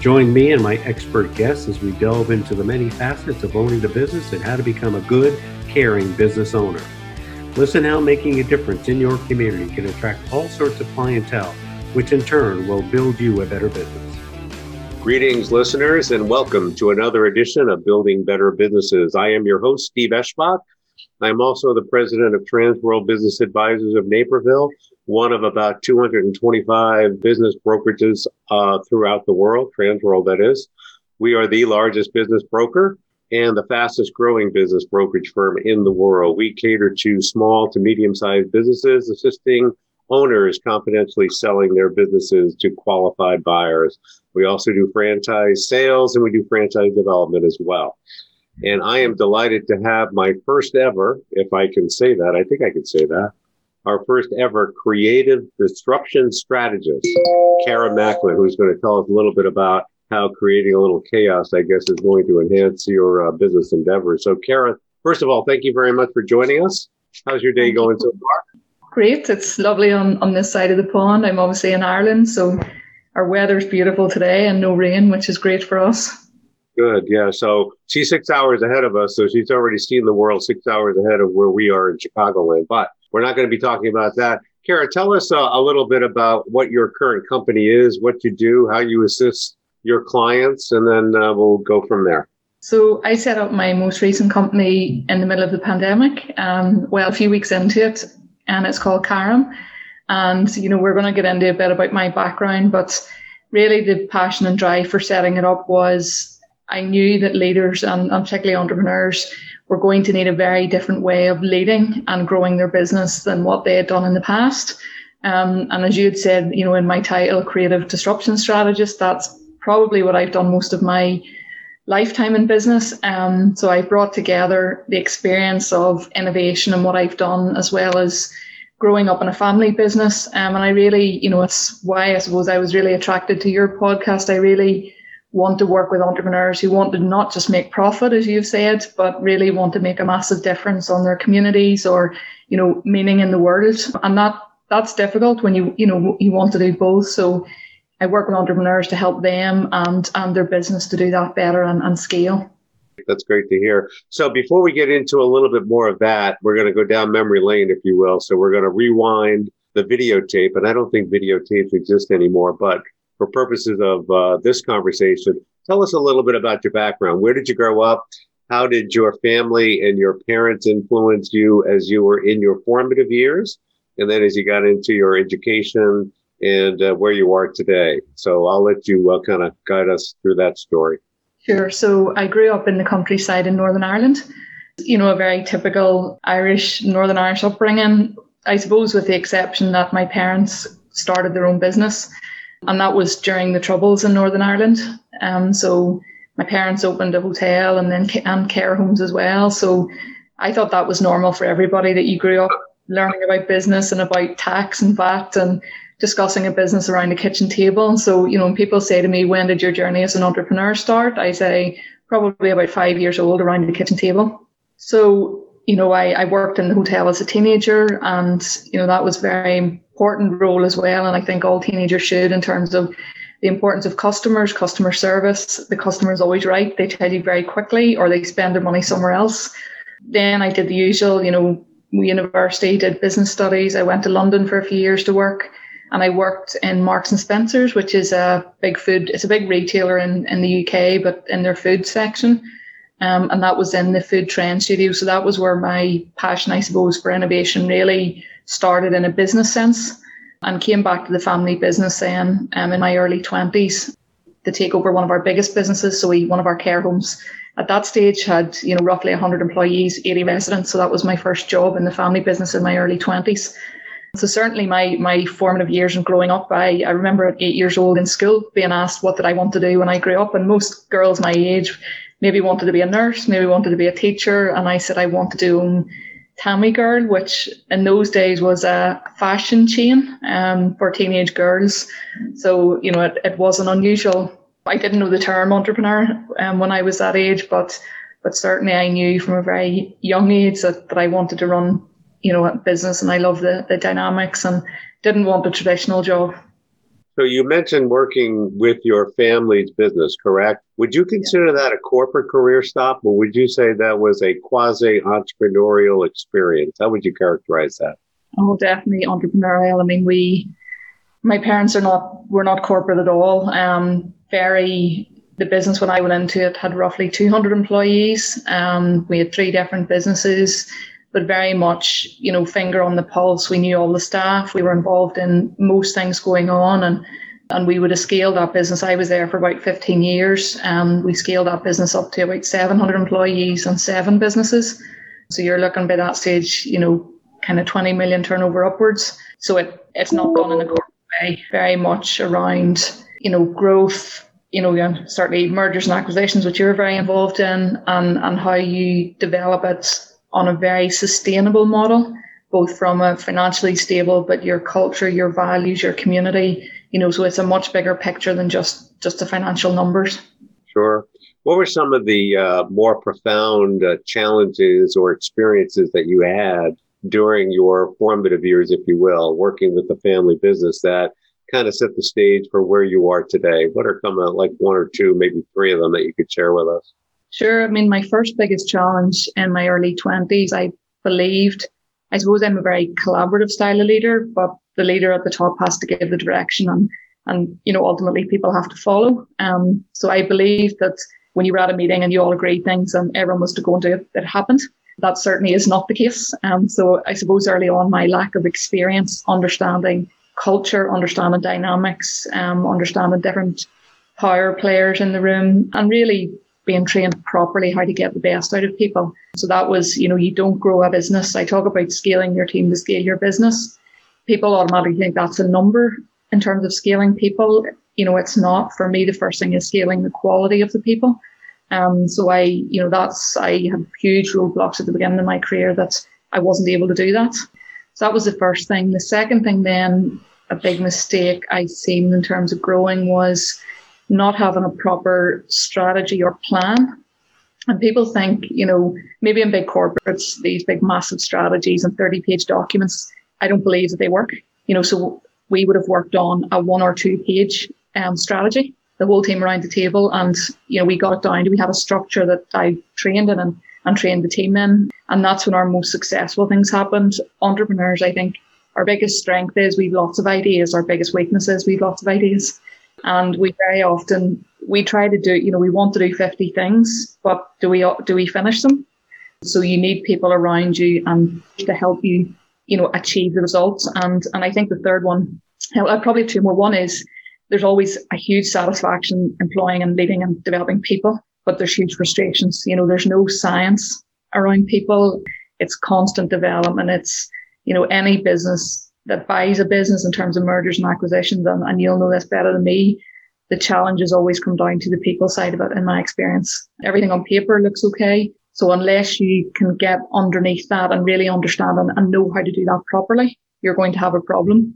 Join me and my expert guests as we delve into the many facets of owning a business and how to become a good, caring business owner. Listen how making a difference in your community can attract all sorts of clientele, which in turn will build you a better business. Greetings, listeners, and welcome to another edition of Building Better Businesses. I am your host, Steve Eschbach. I'm also the president of Transworld Business Advisors of Naperville, one of about 225 business brokerages uh, throughout the world, Transworld, that is. We are the largest business broker and the fastest growing business brokerage firm in the world. We cater to small to medium sized businesses, assisting owners confidentially selling their businesses to qualified buyers. We also do franchise sales and we do franchise development as well. And I am delighted to have my first ever, if I can say that, I think I can say that, our first ever creative disruption strategist, Kara Macklin, who's going to tell us a little bit about how creating a little chaos, I guess, is going to enhance your uh, business endeavors. So, Kara, first of all, thank you very much for joining us. How's your day going so far? Great. It's lovely on, on this side of the pond. I'm obviously in Ireland, so our weather's beautiful today and no rain, which is great for us. Good. Yeah. So she's six hours ahead of us. So she's already seen the world six hours ahead of where we are in Chicagoland. But we're not going to be talking about that. Kara, tell us uh, a little bit about what your current company is, what you do, how you assist your clients, and then uh, we'll go from there. So I set up my most recent company in the middle of the pandemic. Um, well, a few weeks into it, and it's called Karam. And you know, we're going to get into a bit about my background, but really the passion and drive for setting it up was I knew that leaders and, and particularly entrepreneurs were going to need a very different way of leading and growing their business than what they had done in the past. Um, and as you had said, you know, in my title, creative disruption strategist, that's probably what I've done most of my lifetime in business. Um, so I brought together the experience of innovation and what I've done, as well as growing up in a family business. Um, and I really, you know, it's why I suppose I was really attracted to your podcast. I really want to work with entrepreneurs who want to not just make profit, as you've said, but really want to make a massive difference on their communities or, you know, meaning in the world. And that that's difficult when you, you know, you want to do both. So I work with entrepreneurs to help them and and their business to do that better and, and scale. That's great to hear. So before we get into a little bit more of that, we're going to go down memory lane, if you will. So we're going to rewind the videotape, and I don't think videotapes exist anymore, but for purposes of uh, this conversation, tell us a little bit about your background. Where did you grow up? How did your family and your parents influence you as you were in your formative years? And then as you got into your education and uh, where you are today. So I'll let you uh, kind of guide us through that story. Sure. So I grew up in the countryside in Northern Ireland. You know, a very typical Irish, Northern Irish upbringing, I suppose, with the exception that my parents started their own business and that was during the troubles in Northern Ireland. Um, so my parents opened a hotel and then and care homes as well. So I thought that was normal for everybody that you grew up learning about business and about tax and VAT and discussing a business around a kitchen table. So, you know, when people say to me, when did your journey as an entrepreneur start? I say probably about five years old around the kitchen table. So, you know, I, I worked in the hotel as a teenager and, you know, that was very important role as well. And I think all teenagers should in terms of the importance of customers, customer service. The customer is always right. They tell you very quickly or they spend their money somewhere else. Then I did the usual, you know, university, did business studies. I went to London for a few years to work and I worked in Marks and Spencer's, which is a big food, it's a big retailer in, in the UK, but in their food section. Um, and that was in the food trend studio. So that was where my passion, I suppose, for innovation really started in a business sense and came back to the family business then um, in my early 20s to take over one of our biggest businesses. So we, one of our care homes at that stage had, you know, roughly 100 employees, 80 residents. So that was my first job in the family business in my early 20s. So certainly my my formative years and growing up, I, I remember at eight years old in school being asked what did I want to do when I grew up. And most girls my age maybe wanted to be a nurse, maybe wanted to be a teacher. And I said I wanted to own Tammy Girl, which in those days was a fashion chain um, for teenage girls. So, you know, it, it was an unusual. I didn't know the term entrepreneur um, when I was that age, but but certainly I knew from a very young age that, that I wanted to run, you know, a business and I love the, the dynamics and didn't want a traditional job. So you mentioned working with your family's business, correct? Would you consider that a corporate career stop, or would you say that was a quasi entrepreneurial experience? How would you characterize that? Oh, definitely entrepreneurial. I mean, we, my parents are not, were not corporate at all. Um, very, the business when I went into it had roughly 200 employees. Um, we had three different businesses but very much, you know, finger on the pulse. We knew all the staff. We were involved in most things going on and and we would have scaled that business. I was there for about 15 years. and we scaled that business up to about 700 employees and seven businesses. So you're looking by that stage, you know, kind of 20 million turnover upwards. So it it's not done in a corporate way. Very much around, you know, growth, you know, certainly mergers and acquisitions, which you're very involved in, and and how you develop it on a very sustainable model, both from a financially stable, but your culture, your values, your community, you know, so it's a much bigger picture than just just the financial numbers. Sure. What were some of the uh, more profound uh, challenges or experiences that you had during your formative years, if you will, working with the family business that kind of set the stage for where you are today? What are some of like one or two, maybe three of them that you could share with us? Sure. I mean, my first biggest challenge in my early 20s, I believed, I suppose I'm a very collaborative style of leader, but the leader at the top has to give the direction and, and, you know, ultimately people have to follow. Um, so I believe that when you were at a meeting and you all agreed things and everyone was to go and do it, it happened. That certainly is not the case. Um, so I suppose early on, my lack of experience, understanding culture, understanding dynamics, um, understanding different power players in the room, and really being trained properly how to get the best out of people. So that was, you know, you don't grow a business. I talk about scaling your team to scale your business. People automatically think that's a number in terms of scaling people. You know, it's not. For me, the first thing is scaling the quality of the people. Um, so I, you know, that's, I had huge roadblocks at the beginning of my career that I wasn't able to do that. So that was the first thing. The second thing then, a big mistake I seen in terms of growing was not having a proper strategy or plan. And people think, you know, maybe in big corporates, these big massive strategies and 30 page documents, I don't believe that they work. You know, so we would have worked on a one or two page um, strategy, the whole team around the table. And, you know, we got it down we had a structure that I trained in and, and trained the team in. And that's when our most successful things happened. Entrepreneurs, I think, our biggest strength is we've lots of ideas. Our biggest weakness is we've lots of ideas. And we very often we try to do, you know, we want to do 50 things, but do we do we finish them? So you need people around you and to help you, you know, achieve the results. And and I think the third one, I uh, probably have two more. One is there's always a huge satisfaction employing and leading and developing people, but there's huge frustrations. You know, there's no science around people. It's constant development. It's, you know, any business that buys a business in terms of mergers and acquisitions, and, and you'll know this better than me, the challenges always come down to the people side of it, in my experience. Everything on paper looks okay. So unless you can get underneath that and really understand and, and know how to do that properly, you're going to have a problem.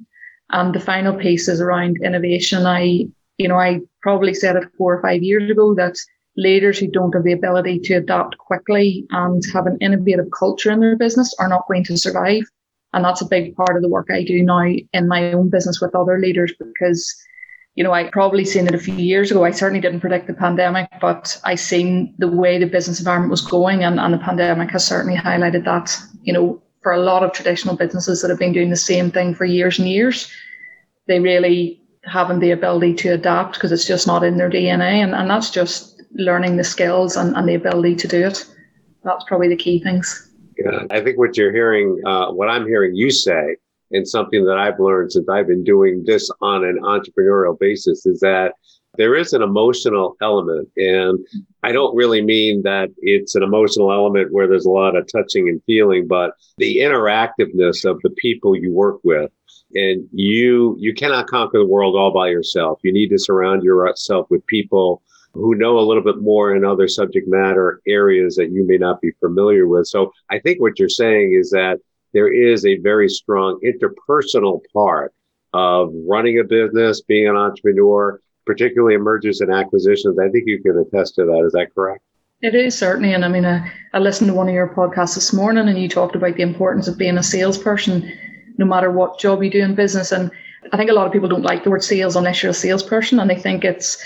And the final piece is around innovation. I, you know, I probably said it four or five years ago that leaders who don't have the ability to adapt quickly and have an innovative culture in their business are not going to survive. And that's a big part of the work I do now in my own business with other leaders because, you know, I probably seen it a few years ago. I certainly didn't predict the pandemic, but I seen the way the business environment was going and, and the pandemic has certainly highlighted that, you know, for a lot of traditional businesses that have been doing the same thing for years and years, they really haven't the ability to adapt because it's just not in their DNA. And, and that's just learning the skills and, and the ability to do it. That's probably the key things. I think what you're hearing, uh, what I'm hearing you say, and something that I've learned since I've been doing this on an entrepreneurial basis is that there is an emotional element. And I don't really mean that it's an emotional element where there's a lot of touching and feeling, but the interactiveness of the people you work with. And you, you cannot conquer the world all by yourself. You need to surround yourself with people who know a little bit more in other subject matter areas that you may not be familiar with. So I think what you're saying is that there is a very strong interpersonal part of running a business, being an entrepreneur, particularly mergers and acquisitions. I think you can attest to that. Is that correct? It is certainly. And I mean, I, I listened to one of your podcasts this morning and you talked about the importance of being a salesperson, no matter what job you do in business. And I think a lot of people don't like the word sales unless you're a salesperson and they think it's,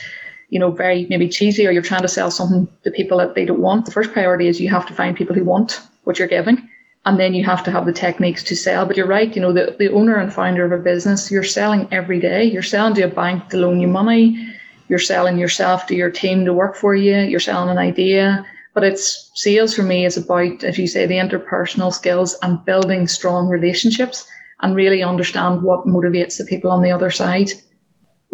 you know, very maybe cheesy or you're trying to sell something to people that they don't want. The first priority is you have to find people who want what you're giving and then you have to have the techniques to sell. But you're right, you know, the, the owner and founder of a business, you're selling every day. You're selling to a bank to loan you money. You're selling yourself to your team to work for you. You're selling an idea. But it's sales for me is about, as you say, the interpersonal skills and building strong relationships and really understand what motivates the people on the other side.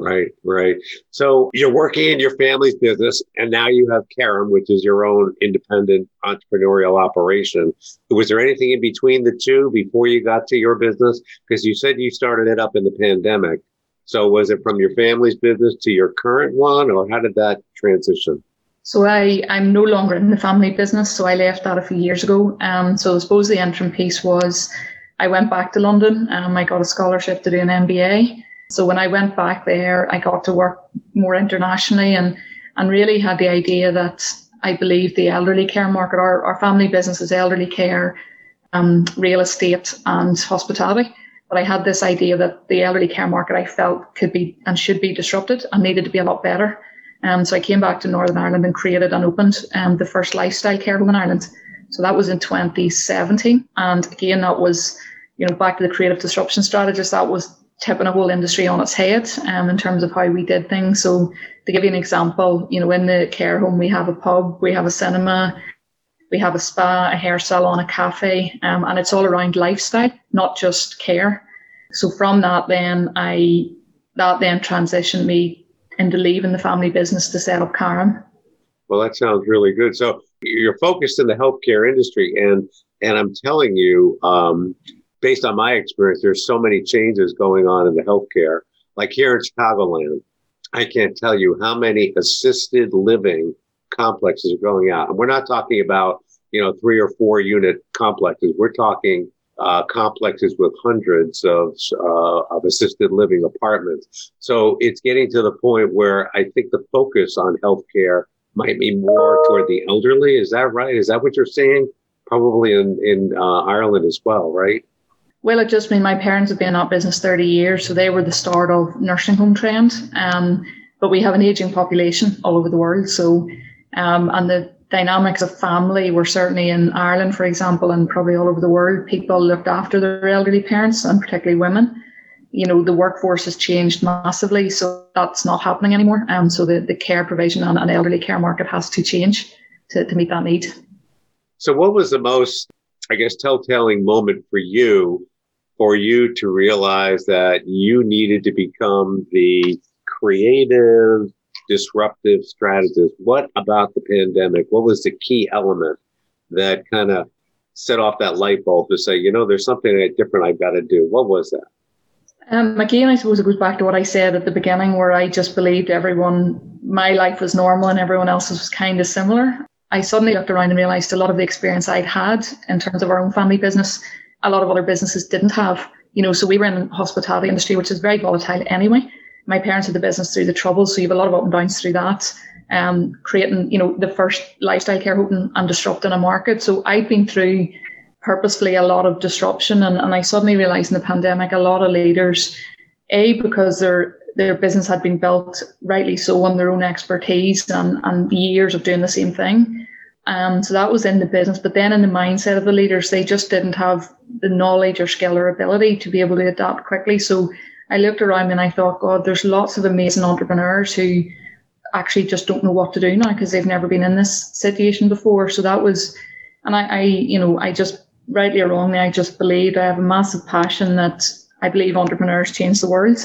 Right, right. So you're working in your family's business, and now you have Carum, which is your own independent entrepreneurial operation. Was there anything in between the two before you got to your business? Because you said you started it up in the pandemic. So was it from your family's business to your current one, or how did that transition? So I, I'm no longer in the family business, so I left that a few years ago. Um, so I suppose the interim piece was I went back to London. Um, I got a scholarship to do an MBA. So when I went back there, I got to work more internationally and, and really had the idea that I believe the elderly care market, our, our family business is elderly care, um, real estate and hospitality. But I had this idea that the elderly care market I felt could be and should be disrupted and needed to be a lot better. Um, so I came back to Northern Ireland and created and opened um, the first lifestyle care home in Ireland. So that was in 2017. And again, that was, you know, back to the creative disruption strategist, that was tipping a whole industry on its head um, in terms of how we did things. So to give you an example, you know, in the care home, we have a pub, we have a cinema, we have a spa, a hair salon, a cafe, um, and it's all around lifestyle, not just care. So from that, then I that then transitioned me into leaving the family business to set up Carum. Well, that sounds really good. So you're focused in the healthcare industry, and and I'm telling you, um, based on my experience, there's so many changes going on in the healthcare. Like here in Chicagoland, I can't tell you how many assisted living complexes are going out. And we're not talking about, you know, three or four unit complexes. We're talking uh, complexes with hundreds of, uh, of assisted living apartments. So it's getting to the point where I think the focus on healthcare might be more toward the elderly. Is that right? Is that what you're saying? Probably in, in uh, Ireland as well, right? Well, it just mean my parents have been in that business 30 years, so they were the start of nursing home trend. Um, but we have an aging population all over the world. So, um, and the dynamics of family were certainly in Ireland, for example, and probably all over the world, people looked after their elderly parents and particularly women. You know, the workforce has changed massively, so that's not happening anymore. Um, so the, the care provision and, and elderly care market has to change to, to meet that need. So, what was the most, I guess, telltale moment for you for you to realize that you needed to become the creative, disruptive strategist? What about the pandemic? What was the key element that kind of set off that light bulb to say, you know, there's something different I've got to do? What was that? Um, again, I suppose it goes back to what I said at the beginning, where I just believed everyone, my life was normal and everyone else's was kind of similar. I suddenly looked around and realized a lot of the experience I'd had in terms of our own family business a lot of other businesses didn't have. You know, so we were in the hospitality industry, which is very volatile anyway. My parents had the business through the troubles, so you have a lot of up and downs through that. Um, creating, you know, the first lifestyle care home and disrupting a market. So I've been through purposefully a lot of disruption, and, and I suddenly realised in the pandemic a lot of leaders, a because their their business had been built rightly so on their own expertise and, and years of doing the same thing, um, so that was in the business, but then in the mindset of the leaders, they just didn't have the knowledge or skill or ability to be able to adapt quickly. So I looked around and I thought, God, there's lots of amazing entrepreneurs who actually just don't know what to do now because they've never been in this situation before. So that was, and I, I you know, I just rightly or wrongly, I just believed I have a massive passion that I believe entrepreneurs change the world.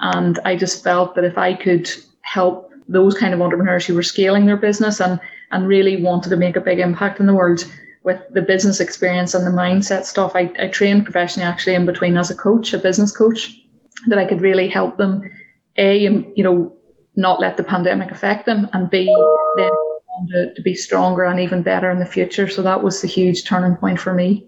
And I just felt that if I could help those kind of entrepreneurs who were scaling their business and, and really wanted to make a big impact in the world with the business experience and the mindset stuff, I, I trained professionally actually in between as a coach, a business coach, that I could really help them, A, you know, not let the pandemic affect them, and B, then to, to be stronger and even better in the future. So that was the huge turning point for me.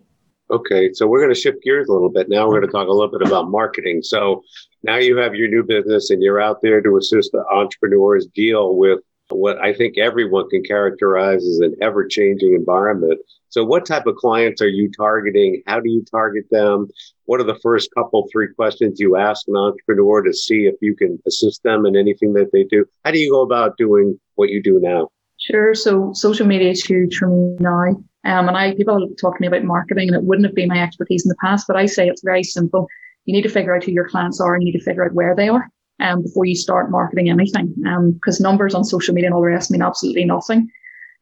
Okay, so we're going to shift gears a little bit. Now we're going to talk a little bit about marketing. So now you have your new business and you're out there to assist the entrepreneurs deal with what I think everyone can characterize as an ever changing environment. So, what type of clients are you targeting? How do you target them? What are the first couple, three questions you ask an entrepreneur to see if you can assist them in anything that they do? How do you go about doing what you do now? Sure. So, social media is huge for me now. Um, and I people talk to me about marketing, and it wouldn't have been my expertise in the past. But I say it's very simple. You need to figure out who your clients are, and you need to figure out where they are um, before you start marketing anything. Because um, numbers on social media and all the rest mean absolutely nothing.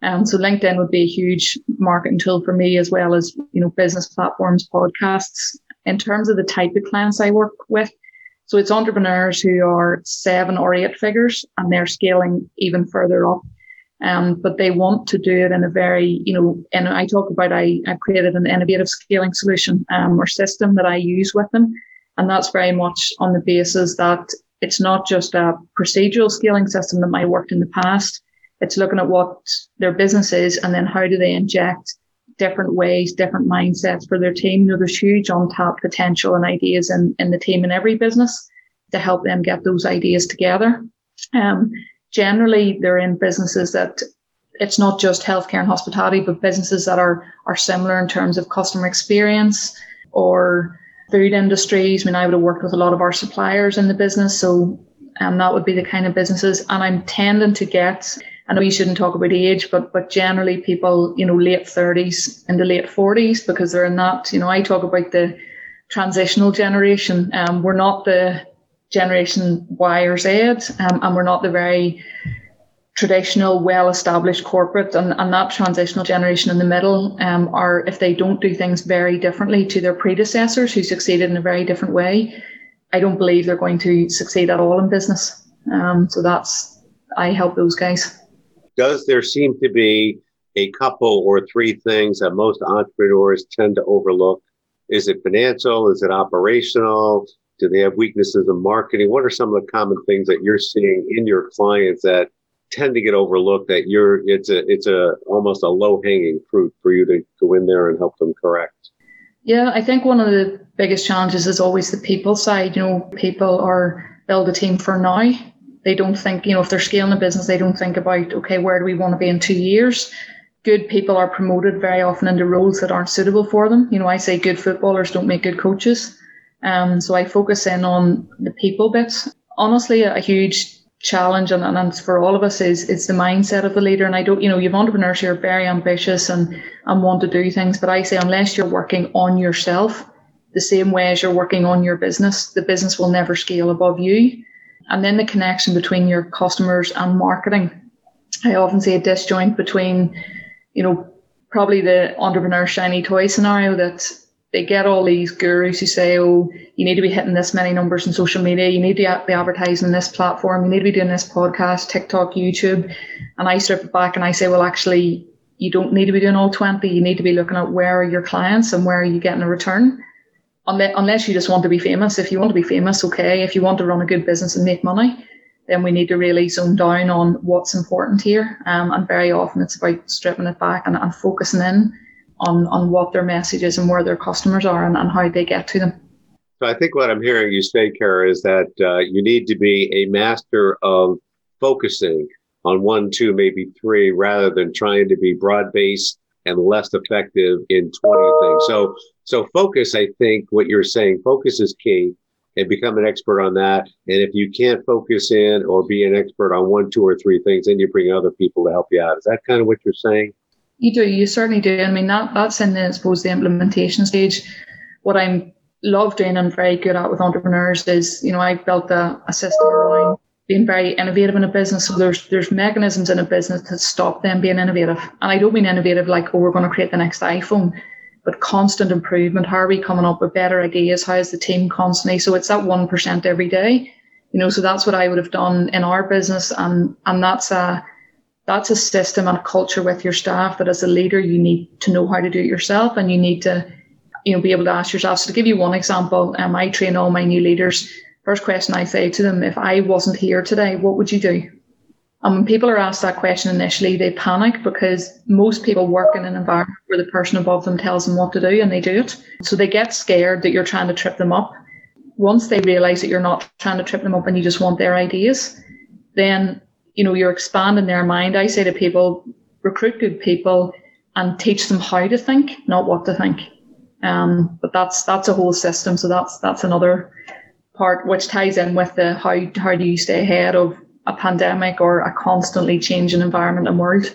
Um, so LinkedIn would be a huge marketing tool for me, as well as you know business platforms, podcasts. In terms of the type of clients I work with, so it's entrepreneurs who are seven or eight figures, and they're scaling even further up. Um, but they want to do it in a very, you know, and I talk about I, I've created an innovative scaling solution um, or system that I use with them. And that's very much on the basis that it's not just a procedural scaling system that might worked in the past. It's looking at what their business is and then how do they inject different ways, different mindsets for their team. You know, there's huge untapped potential and ideas in, in the team in every business to help them get those ideas together. Um, generally they're in businesses that it's not just healthcare and hospitality, but businesses that are are similar in terms of customer experience or food industries. I mean, I would have worked with a lot of our suppliers in the business, so um, that would be the kind of businesses. And I'm tending to get. I know you shouldn't talk about age, but but generally people, you know, late thirties into late forties because they're in that. You know, I talk about the transitional generation. Um, we're not the Generation Y or Z, um, and we're not the very traditional, well-established corporate, and, and that transitional generation in the middle um, are, if they don't do things very differently to their predecessors who succeeded in a very different way, I don't believe they're going to succeed at all in business. Um, so that's I help those guys. Does there seem to be a couple or three things that most entrepreneurs tend to overlook? Is it financial? Is it operational? Do they have weaknesses in marketing? What are some of the common things that you're seeing in your clients that tend to get overlooked that you're it's a it's a almost a low hanging fruit for you to go in there and help them correct? Yeah, I think one of the biggest challenges is always the people side. You know, people are build a team for now. They don't think, you know, if they're scaling a business, they don't think about, okay, where do we want to be in two years? Good people are promoted very often into roles that aren't suitable for them. You know, I say good footballers don't make good coaches. Um, so I focus in on the people bits. Honestly, a huge challenge and, and for all of us is is the mindset of the leader. And I don't, you know, you have entrepreneurs who are very ambitious and, and want to do things, but I say unless you're working on yourself the same way as you're working on your business, the business will never scale above you. And then the connection between your customers and marketing. I often see a disjoint between, you know, probably the entrepreneur shiny toy scenario that they get all these gurus who say, oh, you need to be hitting this many numbers in social media, you need to be advertising this platform, you need to be doing this podcast, TikTok, YouTube. And I strip it back and I say, well, actually, you don't need to be doing all 20. You need to be looking at where are your clients and where are you getting a return. Unless you just want to be famous. If you want to be famous, okay. If you want to run a good business and make money, then we need to really zone down on what's important here. Um, and very often it's about stripping it back and, and focusing in on, on what their message is and where their customers are and, and how they get to them. So I think what I'm hearing you say, Kara, is that uh, you need to be a master of focusing on one, two, maybe three, rather than trying to be broad based and less effective in 20 things. So, so focus, I think what you're saying, focus is key and become an expert on that. And if you can't focus in or be an expert on one, two, or three things, then you bring other people to help you out. Is that kind of what you're saying? You do, you certainly do. I mean, that that's in the, I suppose, the implementation stage. What I'm love doing and very good at with entrepreneurs is, you know, I built a, a system around being very innovative in a business. So there's there's mechanisms in a business to stop them being innovative. And I don't mean innovative like, oh, we're going to create the next iPhone, but constant improvement. How are we coming up with better ideas? How is the team constantly? So it's that one percent every day. You know, so that's what I would have done in our business, and and that's a that's a system and a culture with your staff that as a leader you need to know how to do it yourself, and you need to, you know, be able to ask yourself. So to give you one example, um, I train all my new leaders first question I say to them, if I wasn't here today, what would you do? And when people are asked that question initially, they panic because most people work in an environment where the person above them tells them what to do and they do it. So they get scared that you're trying to trip them up. Once they realize that you're not trying to trip them up and you just want their ideas, then you know you're expanding their mind. I say to people, recruit good people and teach them how to think, not what to think. Um, but that's that's a whole system. So that's that's another part, which ties in with the how how do you stay ahead of a pandemic or a constantly changing environment and world.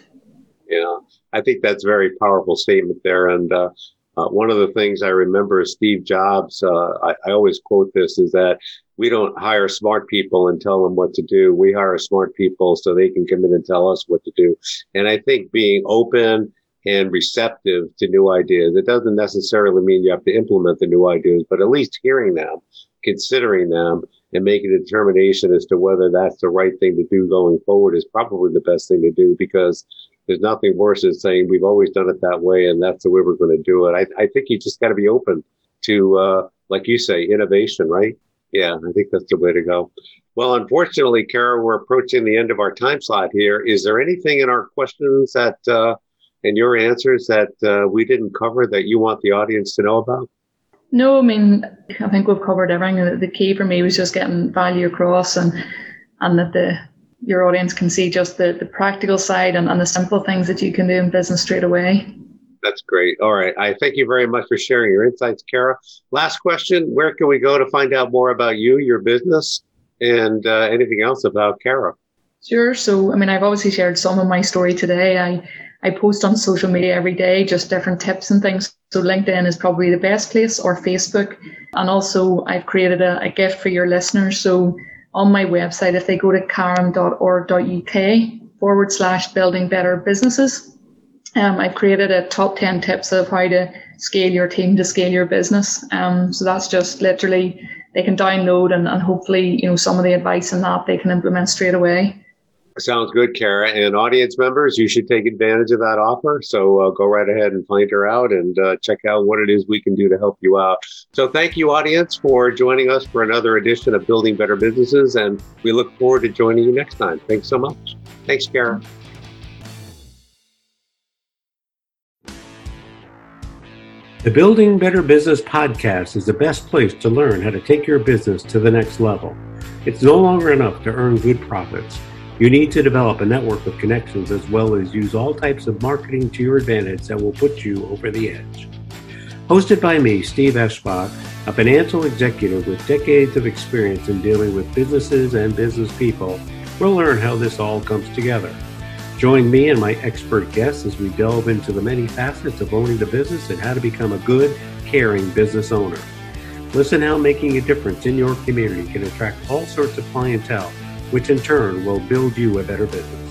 Yeah, I think that's a very powerful statement there. And uh, uh, one of the things I remember Steve Jobs, uh, I, I, always quote this, is that we don't hire smart people and tell them what to do. We hire smart people so they can come in and tell us what to do. And I think being open and receptive to new ideas, it doesn't necessarily mean you have to implement the new ideas, but at least hearing them considering them and making a determination as to whether that's the right thing to do going forward is probably the best thing to do because there's nothing worse than saying we've always done it that way and that's the way we're going to do it. I, I think you just got to be open to, uh, like you say, innovation, right? Yeah, I think that's the way to go. Well, unfortunately, Kara, we're approaching the end of our time slot here. Is there anything in our questions that, uh, and your answers that uh, we didn't cover that you want the audience to know about? No, I mean, I think we've covered everything. The key for me was just getting value across and and that the your audience can see just the, the practical side and, and the simple things that you can do in business straight away. That's great. All right. I thank you very much for sharing your insights, Kara. Last question Where can we go to find out more about you, your business, and uh, anything else about Kara? Sure. So, I mean, I've obviously shared some of my story today. I I post on social media every day, just different tips and things. So LinkedIn is probably the best place or Facebook. And also I've created a, a gift for your listeners. So on my website, if they go to caram.org.uk forward slash building better businesses, um, I've created a top 10 tips of how to scale your team to scale your business. Um, so that's just literally they can download and, and hopefully, you know, some of the advice in that they can implement straight away. Sounds good, Kara. And audience members, you should take advantage of that offer. So uh, go right ahead and find her out and uh, check out what it is we can do to help you out. So thank you, audience, for joining us for another edition of Building Better Businesses. And we look forward to joining you next time. Thanks so much. Thanks, Kara. The Building Better Business podcast is the best place to learn how to take your business to the next level. It's no longer enough to earn good profits. You need to develop a network of connections as well as use all types of marketing to your advantage that will put you over the edge. Hosted by me, Steve Eschbach, a financial executive with decades of experience in dealing with businesses and business people, we'll learn how this all comes together. Join me and my expert guests as we delve into the many facets of owning the business and how to become a good, caring business owner. Listen how making a difference in your community can attract all sorts of clientele which in turn will build you a better business.